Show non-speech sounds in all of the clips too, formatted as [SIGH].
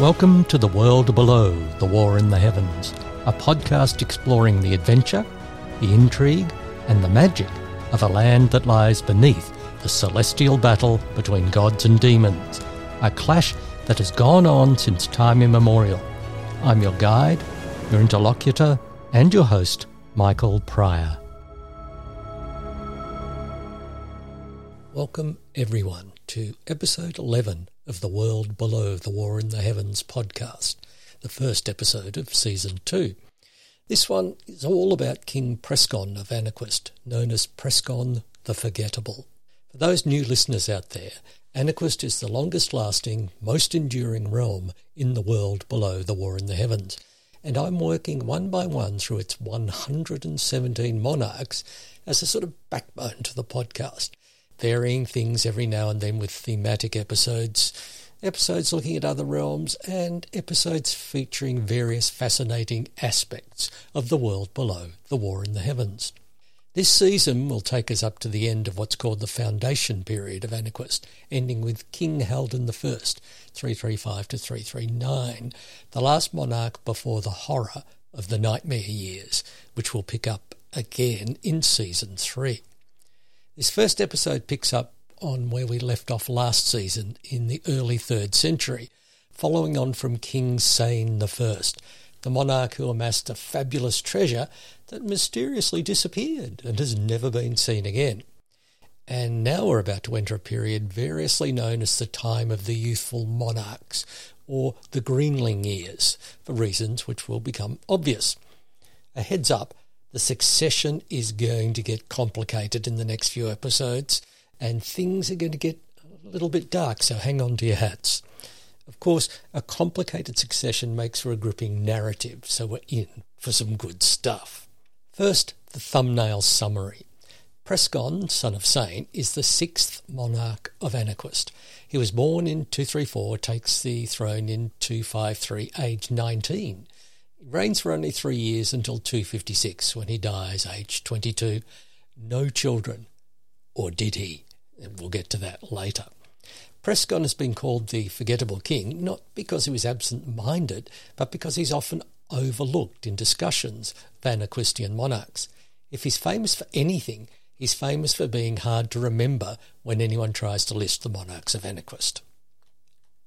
Welcome to The World Below, The War in the Heavens, a podcast exploring the adventure, the intrigue, and the magic of a land that lies beneath the celestial battle between gods and demons, a clash that has gone on since time immemorial. I'm your guide, your interlocutor, and your host, Michael Pryor. Welcome, everyone, to episode 11 of The World Below the War in the Heavens podcast, the first episode of season 2. This one is all about King Prescon of Anaquist, known as Prescon the Forgettable. For those new listeners out there, Anaquist is the longest lasting, most enduring realm in the world below the War in the Heavens, and I'm working one by one through its 117 monarchs as a sort of backbone to the podcast varying things every now and then with thematic episodes, episodes looking at other realms, and episodes featuring various fascinating aspects of the world below the war in the heavens. This season will take us up to the end of what's called the foundation period of Anaquist, ending with King Haldan I, 335 to 339, the last monarch before the horror of the Nightmare Years, which will pick up again in season 3. This first episode picks up on where we left off last season in the early 3rd century, following on from King Sayn I, the monarch who amassed a fabulous treasure that mysteriously disappeared and has never been seen again. And now we're about to enter a period variously known as the time of the youthful monarchs, or the Greenling years, for reasons which will become obvious. A heads up the succession is going to get complicated in the next few episodes, and things are going to get a little bit dark, so hang on to your hats. Of course, a complicated succession makes for a gripping narrative, so we're in for some good stuff. First, the thumbnail summary. Prescon, son of Sayn, is the sixth monarch of Anaquist. He was born in 234, takes the throne in 253, age 19. Reigns for only three years until 256 when he dies, aged 22. No children. Or did he? And we'll get to that later. Prescon has been called the forgettable king, not because he was absent minded, but because he's often overlooked in discussions of Anaquistian monarchs. If he's famous for anything, he's famous for being hard to remember when anyone tries to list the monarchs of Anaquist.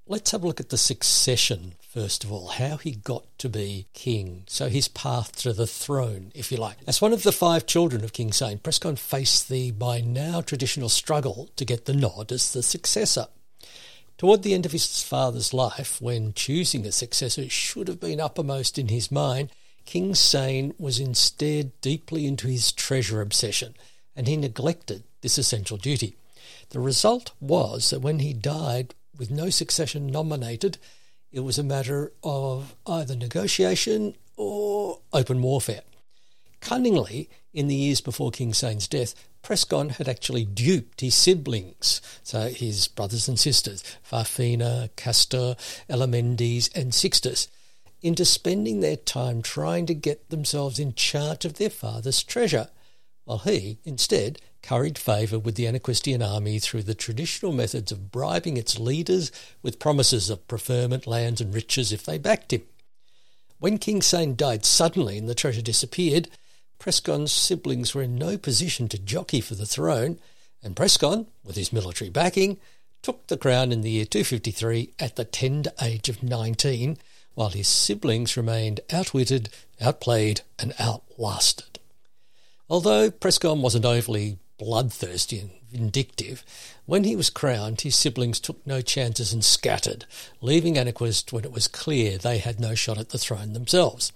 Let's have a look at the succession, first of all, how he got to be king. So, his path to the throne, if you like. As one of the five children of King Sayn, Prescon faced the by now traditional struggle to get the nod as the successor. Toward the end of his father's life, when choosing a successor should have been uppermost in his mind, King Sayn was instead deeply into his treasure obsession, and he neglected this essential duty. The result was that when he died, with no succession nominated, it was a matter of either negotiation or open warfare. Cunningly, in the years before King Sayn's death, Prescon had actually duped his siblings, so his brothers and sisters, Farfina, Castor, Elemendes, and Sixtus, into spending their time trying to get themselves in charge of their father's treasure, while he, instead, curried favour with the Anaquistian army through the traditional methods of bribing its leaders with promises of preferment, lands, and riches if they backed him. When King Sayn died suddenly and the treasure disappeared, Prescon's siblings were in no position to jockey for the throne, and Prescon, with his military backing, took the crown in the year 253 at the tender age of 19, while his siblings remained outwitted, outplayed, and outlasted. Although Prescon wasn't overly bloodthirsty and vindictive, when he was crowned, his siblings took no chances and scattered, leaving Anaquist when it was clear they had no shot at the throne themselves.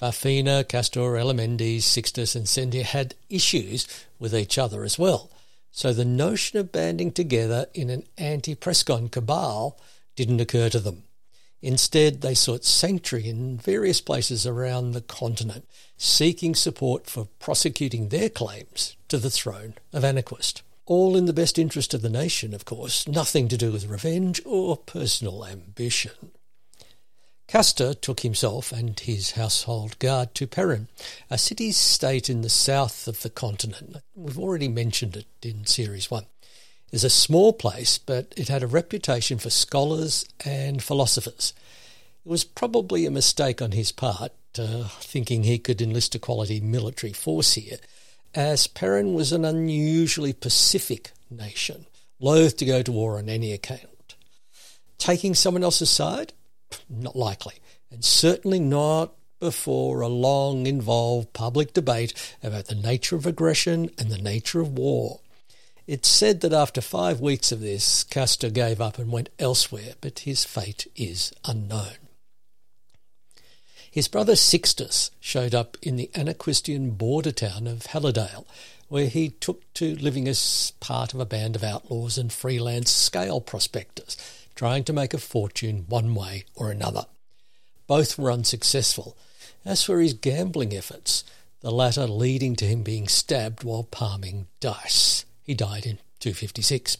Farfina, Castor, Elemendes, Sixtus, and Sendia had issues with each other as well, so the notion of banding together in an anti Prescon cabal didn't occur to them. Instead, they sought sanctuary in various places around the continent, seeking support for prosecuting their claims to the throne of Anaquist. All in the best interest of the nation, of course, nothing to do with revenge or personal ambition. Castor took himself and his household guard to Perrin, a city state in the south of the continent. We've already mentioned it in Series 1 is a small place, but it had a reputation for scholars and philosophers. It was probably a mistake on his part, uh, thinking he could enlist a quality military force here, as Perrin was an unusually pacific nation, loath to go to war on any account. Taking someone else's side? Not likely, and certainly not before a long, involved public debate about the nature of aggression and the nature of war. It's said that after five weeks of this, Castor gave up and went elsewhere, but his fate is unknown. His brother Sixtus showed up in the Anaquistian border town of Hallidale, where he took to living as part of a band of outlaws and freelance scale prospectors, trying to make a fortune one way or another. Both were unsuccessful. As for his gambling efforts, the latter leading to him being stabbed while palming dice. He died in 256.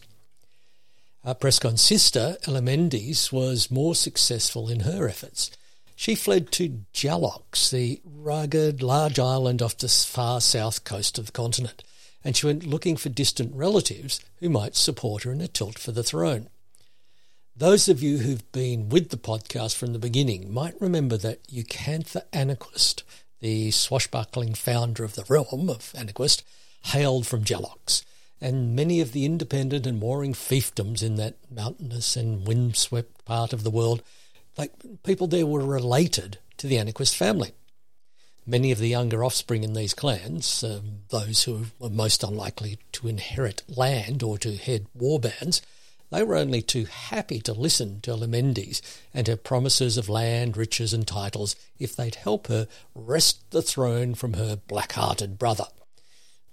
Uh, Prescon's sister, Elemendes, was more successful in her efforts. She fled to Jalox, the rugged, large island off the far south coast of the continent, and she went looking for distant relatives who might support her in a tilt for the throne. Those of you who've been with the podcast from the beginning might remember that Eucantha Anaquist, the swashbuckling founder of the realm of Anaquist, hailed from Jalox and many of the independent and warring fiefdoms in that mountainous and windswept part of the world, like people there were related to the Anaquist family. Many of the younger offspring in these clans, um, those who were most unlikely to inherit land or to head war bands, they were only too happy to listen to Elemendes and her promises of land, riches, and titles if they'd help her wrest the throne from her black-hearted brother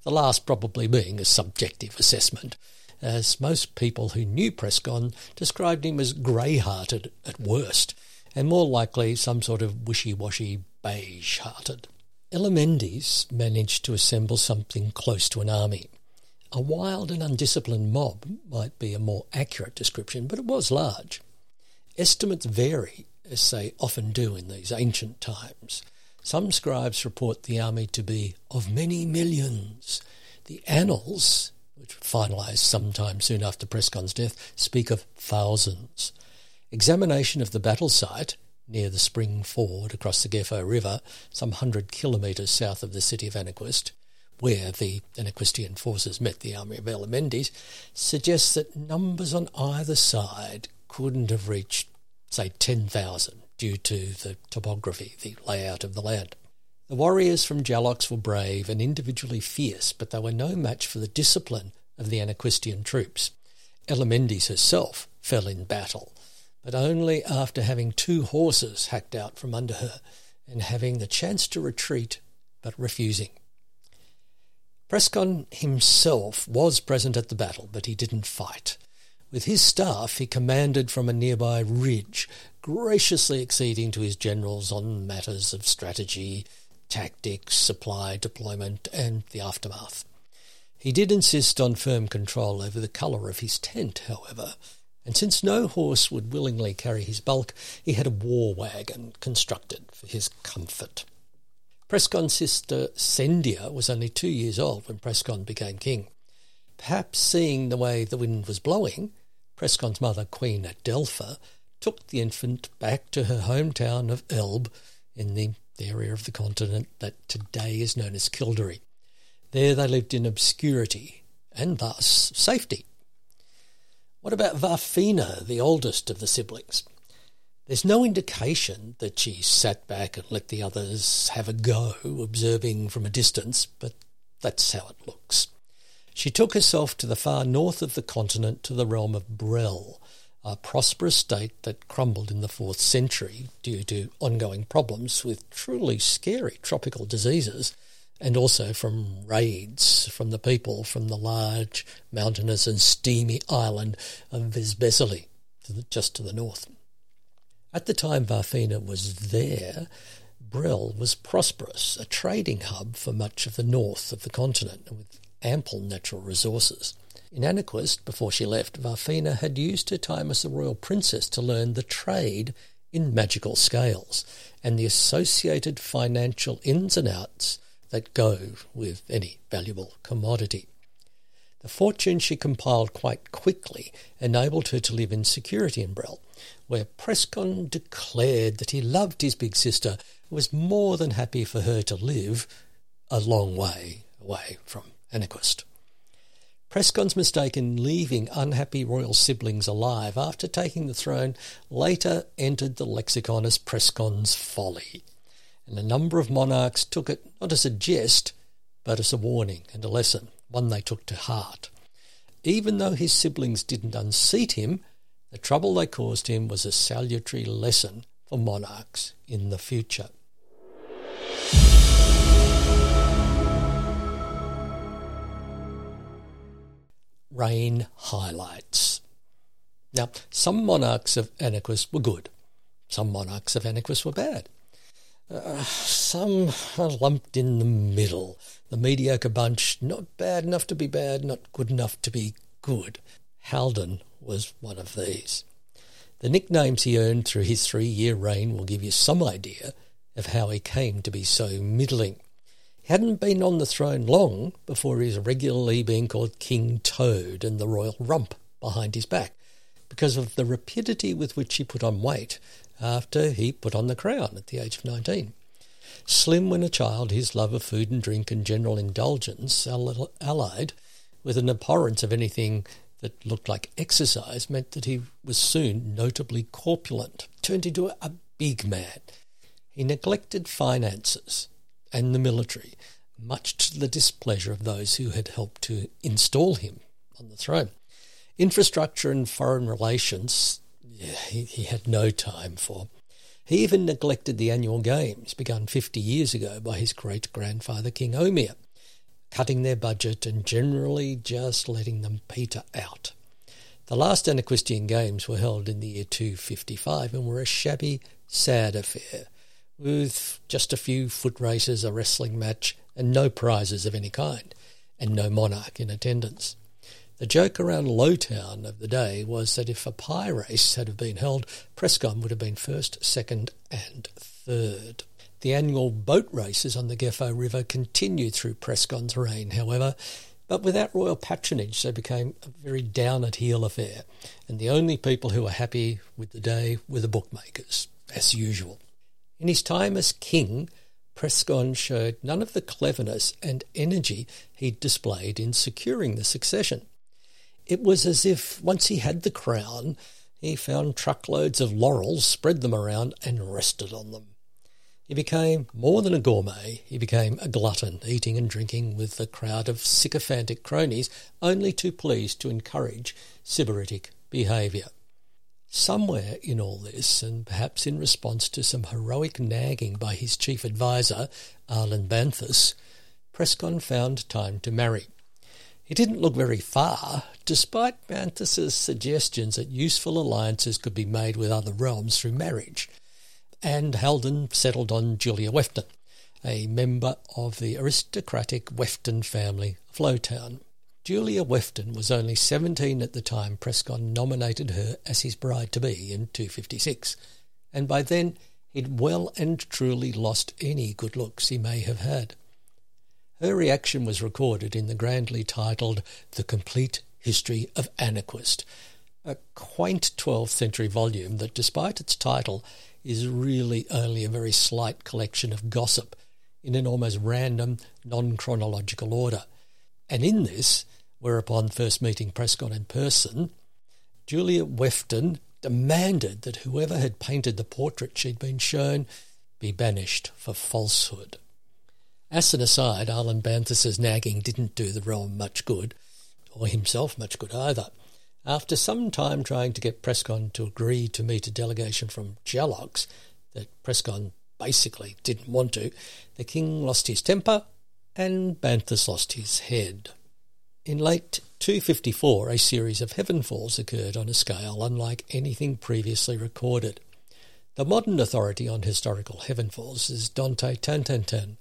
the last probably being a subjective assessment, as most people who knew Prescon described him as grey-hearted at worst, and more likely some sort of wishy-washy beige-hearted. Elemendes managed to assemble something close to an army. A wild and undisciplined mob might be a more accurate description, but it was large. Estimates vary, as they often do in these ancient times. Some scribes report the army to be of many millions. The annals, which were finalised sometime soon after Prescon's death, speak of thousands. Examination of the battle site, near the spring ford across the Gefo River, some hundred kilometres south of the city of Anaquist, where the Anaquistian forces met the army of Elemendes, suggests that numbers on either side couldn't have reached, say, 10,000 due to the topography, the layout of the land. The warriors from Jalox were brave and individually fierce, but they were no match for the discipline of the Anaquistian troops. Elemendes herself fell in battle, but only after having two horses hacked out from under her and having the chance to retreat, but refusing. Prescon himself was present at the battle, but he didn't fight. With his staff, he commanded from a nearby ridge, graciously acceding to his generals on matters of strategy, tactics, supply, deployment, and the aftermath. He did insist on firm control over the colour of his tent, however, and since no horse would willingly carry his bulk, he had a war wagon constructed for his comfort. Prescon's sister Sendia was only two years old when Prescon became king. Perhaps seeing the way the wind was blowing, Prescon's mother, Queen Adelpha, took the infant back to her hometown of Elbe in the area of the continent that today is known as Kildare. There they lived in obscurity and thus safety. What about Varfina, the oldest of the siblings? There's no indication that she sat back and let the others have a go, observing from a distance, but that's how it looks. She took herself to the far north of the continent to the realm of Brel, a prosperous state that crumbled in the fourth century due to ongoing problems with truly scary tropical diseases and also from raids from the people from the large mountainous and steamy island of Vesbeseli, just to the north. At the time Varfina was there, Brel was prosperous, a trading hub for much of the north of the continent, with ample natural resources. In Anaquist, before she left, Varfina had used her time as a royal princess to learn the trade in magical scales and the associated financial ins and outs that go with any valuable commodity. The fortune she compiled quite quickly enabled her to live in security in Brel, where Prescon declared that he loved his big sister and was more than happy for her to live a long way away from Anaquist. Prescon's mistake in leaving unhappy royal siblings alive after taking the throne later entered the lexicon as Prescon's folly, and a number of monarchs took it not as a jest, but as a warning and a lesson, one they took to heart. Even though his siblings didn't unseat him, the trouble they caused him was a salutary lesson for monarchs in the future. Reign highlights. Now, some monarchs of Anaquist were good. Some monarchs of Anaquist were bad. Uh, some are lumped in the middle. The mediocre bunch, not bad enough to be bad, not good enough to be good. Haldan was one of these. The nicknames he earned through his three year reign will give you some idea of how he came to be so middling. Hadn't been on the throne long before he was regularly being called King Toad and the Royal Rump behind his back because of the rapidity with which he put on weight after he put on the crown at the age of 19. Slim when a child, his love of food and drink and general indulgence, allied with an abhorrence of anything that looked like exercise, meant that he was soon notably corpulent, turned into a big man. He neglected finances and the military, much to the displeasure of those who had helped to install him on the throne. Infrastructure and foreign relations, yeah, he, he had no time for. He even neglected the annual games begun 50 years ago by his great grandfather King Omir, cutting their budget and generally just letting them peter out. The last Anaquistian Games were held in the year 255 and were a shabby, sad affair, with just a few foot races, a wrestling match, and no prizes of any kind, and no monarch in attendance. The joke around Lowtown of the day was that if a pie race had been held, Prescon would have been first, second, and third. The annual boat races on the Geffo River continued through Prescon's reign, however, but without royal patronage they became a very down at heel affair, and the only people who were happy with the day were the bookmakers, as usual. In his time as king, Prescon showed none of the cleverness and energy he'd displayed in securing the succession. It was as if once he had the crown, he found truckloads of laurels, spread them around, and rested on them. He became more than a gourmet, he became a glutton, eating and drinking with a crowd of sycophantic cronies, only too pleased to encourage sybaritic behaviour. Somewhere in all this, and perhaps in response to some heroic nagging by his chief adviser, Arlen Banthus, Prescon found time to marry. He didn't look very far, despite Banthus's suggestions that useful alliances could be made with other realms through marriage. And Haldan settled on Julia Wefton, a member of the aristocratic Wefton family of Lowtown. Julia Wefton was only 17 at the time Prescon nominated her as his bride to be in 256, and by then he'd well and truly lost any good looks he may have had. Her reaction was recorded in the grandly titled The Complete History of Anaquist, a quaint 12th century volume that, despite its title, is really only a very slight collection of gossip in an almost random, non chronological order. And in this, whereupon first meeting Prescon in person, Julia Wefton demanded that whoever had painted the portrait she'd been shown be banished for falsehood. As an aside, Arlen Banthus's nagging didn't do the realm much good, or himself much good either. After some time trying to get Prescon to agree to meet a delegation from Gelox that Prescon basically didn't want to, the king lost his temper and Banthus lost his head. In late 254, a series of heavenfalls occurred on a scale unlike anything previously recorded. The modern authority on historical heavenfalls is Dante Tantantan,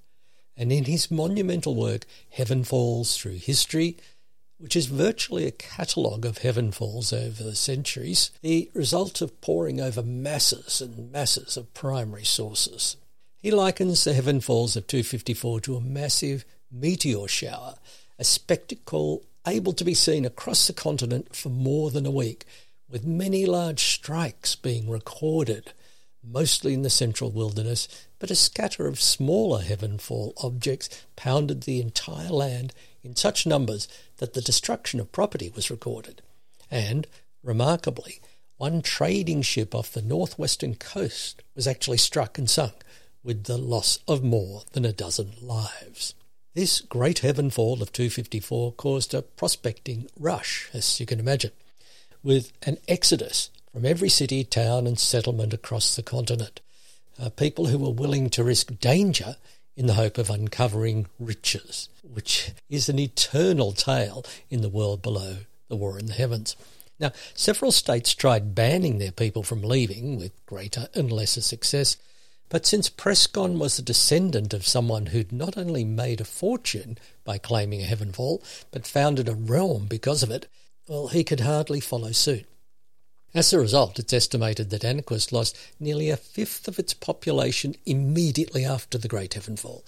and in his monumental work Heavenfalls Through History, which is virtually a catalogue of heavenfalls over the centuries, the result of poring over masses and masses of primary sources. He likens the heavenfalls of 254 to a massive meteor shower a spectacle able to be seen across the continent for more than a week, with many large strikes being recorded, mostly in the central wilderness, but a scatter of smaller heavenfall objects pounded the entire land in such numbers that the destruction of property was recorded. And, remarkably, one trading ship off the northwestern coast was actually struck and sunk, with the loss of more than a dozen lives. This great heavenfall of 254 caused a prospecting rush, as you can imagine, with an exodus from every city, town, and settlement across the continent. Uh, people who were willing to risk danger in the hope of uncovering riches, which is an eternal tale in the world below the war in the heavens. Now, several states tried banning their people from leaving with greater and lesser success. But since Prescon was a descendant of someone who'd not only made a fortune by claiming a heavenfall, but founded a realm because of it, well, he could hardly follow suit. As a result, it's estimated that Anaquist lost nearly a fifth of its population immediately after the Great Heavenfall,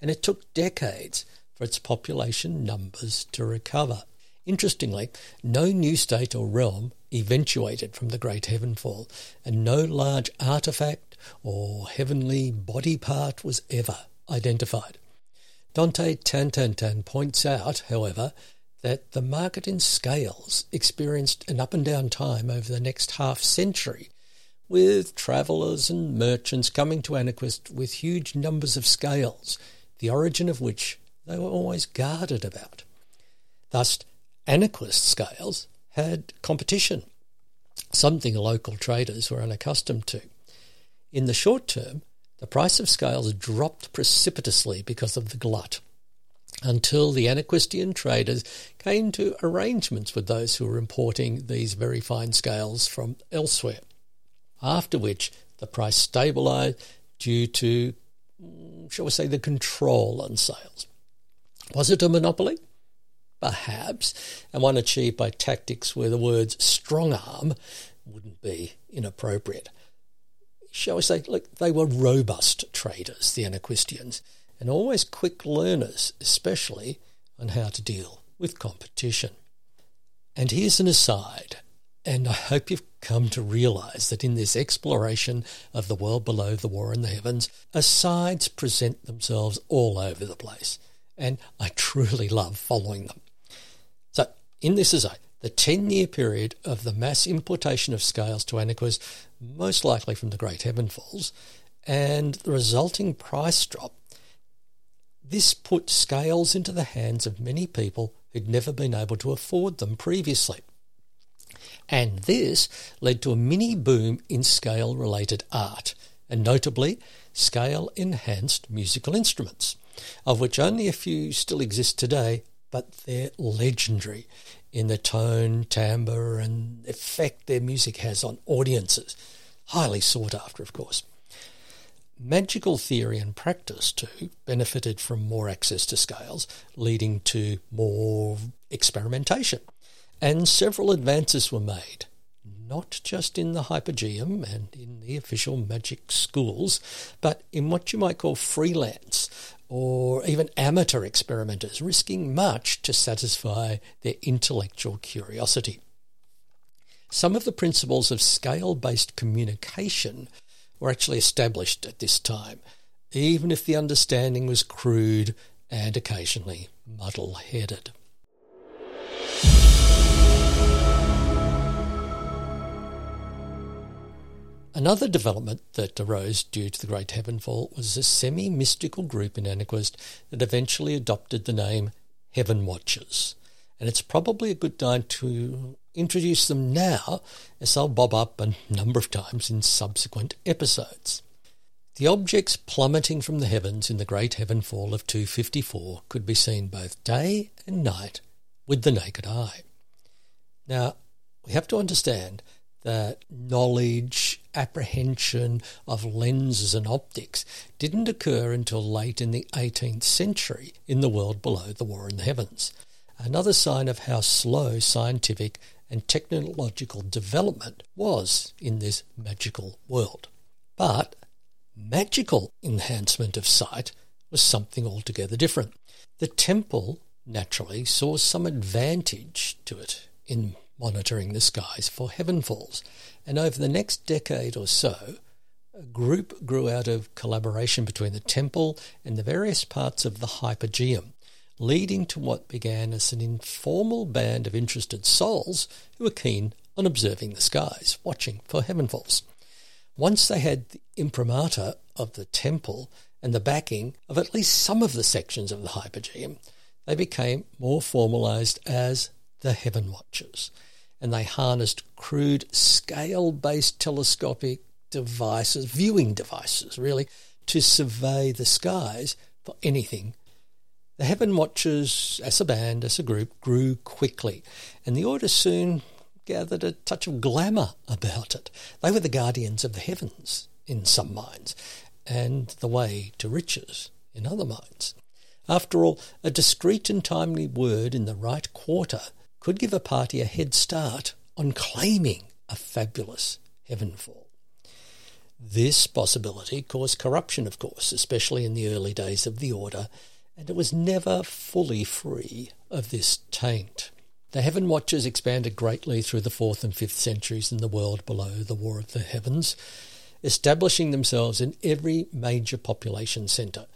and it took decades for its population numbers to recover. Interestingly, no new state or realm eventuated from the Great Heavenfall, and no large artifact or heavenly body part was ever identified. Dante Tantantan points out, however, that the market in scales experienced an up and down time over the next half century, with travellers and merchants coming to Anaquist with huge numbers of scales, the origin of which they were always guarded about. Thus, Anaquist scales had competition, something local traders were unaccustomed to. In the short term, the price of scales dropped precipitously because of the glut, until the Anaquistian traders came to arrangements with those who were importing these very fine scales from elsewhere, after which the price stabilised due to, mm, shall we say, the control on sales. Was it a monopoly? Perhaps, and one achieved by tactics where the words strong arm wouldn't be inappropriate shall we say, look, they were robust traders, the Anaquistians, and always quick learners, especially on how to deal with competition. And here's an aside, and I hope you've come to realize that in this exploration of the world below the war in the heavens, asides present themselves all over the place, and I truly love following them. So, in this aside, the 10 year period of the mass importation of scales to Anaquist, most likely from the Great Heavenfalls, and the resulting price drop, this put scales into the hands of many people who'd never been able to afford them previously. And this led to a mini boom in scale related art, and notably scale enhanced musical instruments, of which only a few still exist today, but they're legendary in the tone, timbre, and effect their music has on audiences. Highly sought after, of course. Magical theory and practice, too, benefited from more access to scales, leading to more experimentation. And several advances were made, not just in the Hypogeum and in the official magic schools, but in what you might call freelance or even amateur experimenters, risking much to satisfy their intellectual curiosity. Some of the principles of scale based communication were actually established at this time, even if the understanding was crude and occasionally muddle headed. Another development that arose due to the Great Heavenfall was a semi mystical group in Anaquist that eventually adopted the name Heaven Watchers. And it's probably a good time to introduce them now, as they'll bob up a number of times in subsequent episodes. The objects plummeting from the heavens in the Great Heavenfall of 254 could be seen both day and night with the naked eye. Now, we have to understand that knowledge, apprehension of lenses and optics didn't occur until late in the 18th century in the world below the war in the heavens. Another sign of how slow scientific and technological development was in this magical world. But magical enhancement of sight was something altogether different. The temple naturally saw some advantage to it in monitoring the skies for heavenfalls, and over the next decade or so, a group grew out of collaboration between the temple and the various parts of the hypogeum, leading to what began as an informal band of interested souls who were keen on observing the skies, watching for heavenfalls. Once they had the imprimatur of the temple and the backing of at least some of the sections of the hypogeum, they became more formalized as the Heaven Watchers, and they harnessed crude scale based telescopic devices, viewing devices really, to survey the skies for anything. The Heaven Watchers, as a band, as a group, grew quickly, and the order soon gathered a touch of glamour about it. They were the guardians of the heavens in some minds, and the way to riches in other minds. After all, a discreet and timely word in the right quarter could give a party a head start on claiming a fabulous heavenfall. This possibility caused corruption, of course, especially in the early days of the order, and it was never fully free of this taint. The Heaven Watchers expanded greatly through the 4th and 5th centuries in the world below the War of the Heavens, establishing themselves in every major population centre,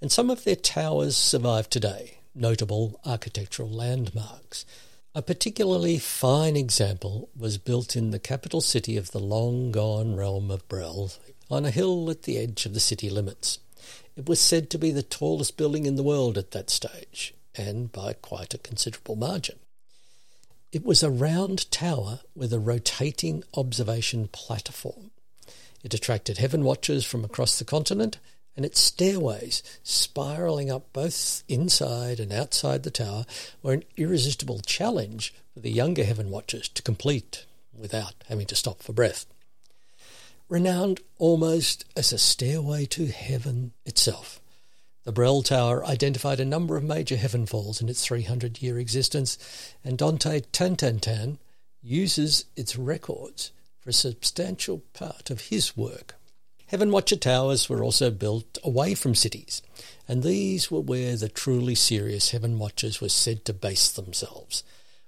and some of their towers survive today, notable architectural landmarks. A particularly fine example was built in the capital city of the long gone realm of Brel, on a hill at the edge of the city limits. It was said to be the tallest building in the world at that stage, and by quite a considerable margin. It was a round tower with a rotating observation platform. It attracted heaven watchers from across the continent, and its stairways, spiralling up both inside and outside the tower, were an irresistible challenge for the younger heaven watchers to complete without having to stop for breath. Renowned almost as a stairway to heaven itself, the Brel Tower identified a number of major heavenfalls in its 300 year existence, and Dante Tintintin uses its records for a substantial part of his work. Heaven Watcher towers were also built away from cities, and these were where the truly serious Heaven Watchers were said to base themselves,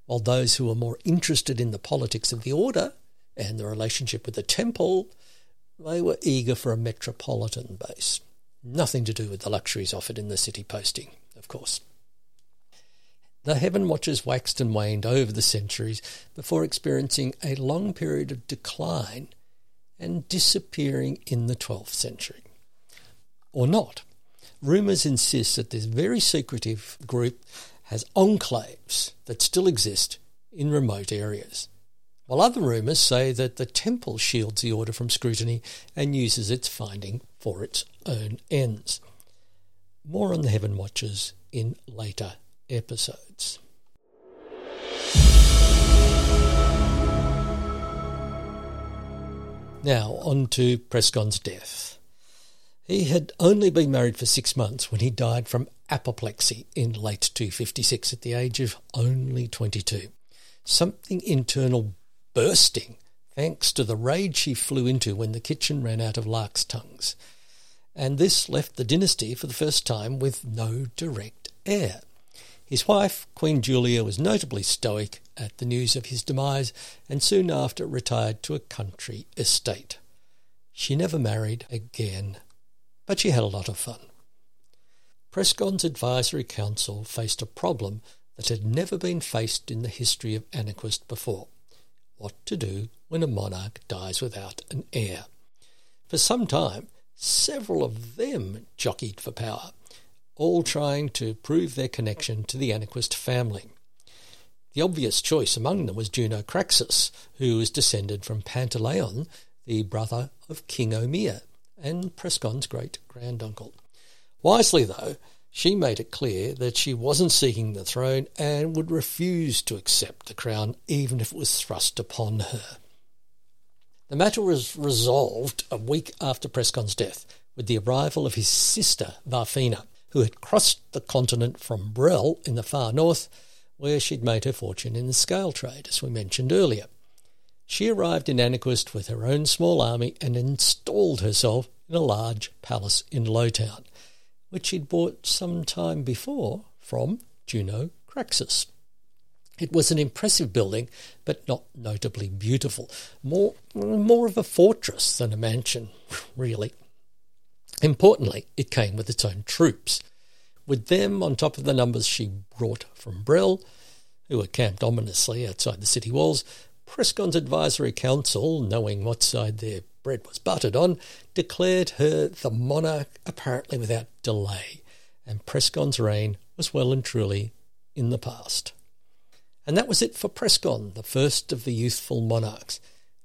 while those who were more interested in the politics of the order and the relationship with the temple, they were eager for a metropolitan base. Nothing to do with the luxuries offered in the city posting, of course. The Heaven Watchers waxed and waned over the centuries before experiencing a long period of decline and disappearing in the 12th century. Or not. Rumours insist that this very secretive group has enclaves that still exist in remote areas, while other rumours say that the temple shields the order from scrutiny and uses its finding for its own ends. More on the Heaven Watchers in later episodes. Now, on to Prescon's death. He had only been married for six months when he died from apoplexy in late 256 at the age of only 22. Something internal bursting thanks to the rage he flew into when the kitchen ran out of lark's tongues. And this left the dynasty for the first time with no direct heir. His wife, Queen Julia, was notably stoic at the news of his demise and soon after retired to a country estate. She never married again, but she had a lot of fun. Prescon's advisory council faced a problem that had never been faced in the history of Anaquist before what to do when a monarch dies without an heir. For some time, several of them jockeyed for power, all trying to prove their connection to the Anaquist family. The obvious choice among them was Juno Craxus, who was descended from Pantaleon, the brother of King Omer, and Prescon's great granduncle. Wisely, though, she made it clear that she wasn't seeking the throne and would refuse to accept the crown even if it was thrust upon her. The matter was resolved a week after Prescon's death with the arrival of his sister Warfina, who had crossed the continent from Brel in the far north, where she'd made her fortune in the scale trade, as we mentioned earlier. She arrived in Anaquist with her own small army and installed herself in a large palace in Lowtown which she'd bought some time before from Juno Craxus. It was an impressive building, but not notably beautiful. More, more of a fortress than a mansion, [LAUGHS] really. Importantly, it came with its own troops. With them on top of the numbers she brought from Brel, who were camped ominously outside the city walls, Prescon's advisory council, knowing what side their bread was buttered on, declared her the monarch apparently without delay, and Prescon's reign was well and truly in the past. And that was it for Prescon, the first of the youthful monarchs.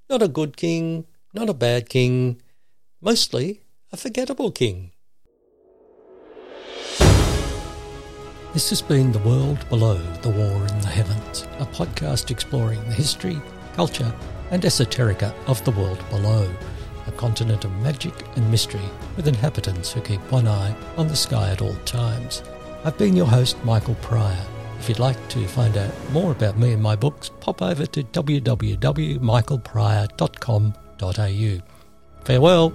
Not a good king, not a bad king, mostly a forgettable king. This has been The World Below the War in the Heavens, a podcast exploring the history, culture, and esoterica of the world below, a continent of magic and mystery with inhabitants who keep one eye on the sky at all times. I've been your host, Michael Pryor. If you'd like to find out more about me and my books, pop over to www.michaelpryor.com.au. Farewell.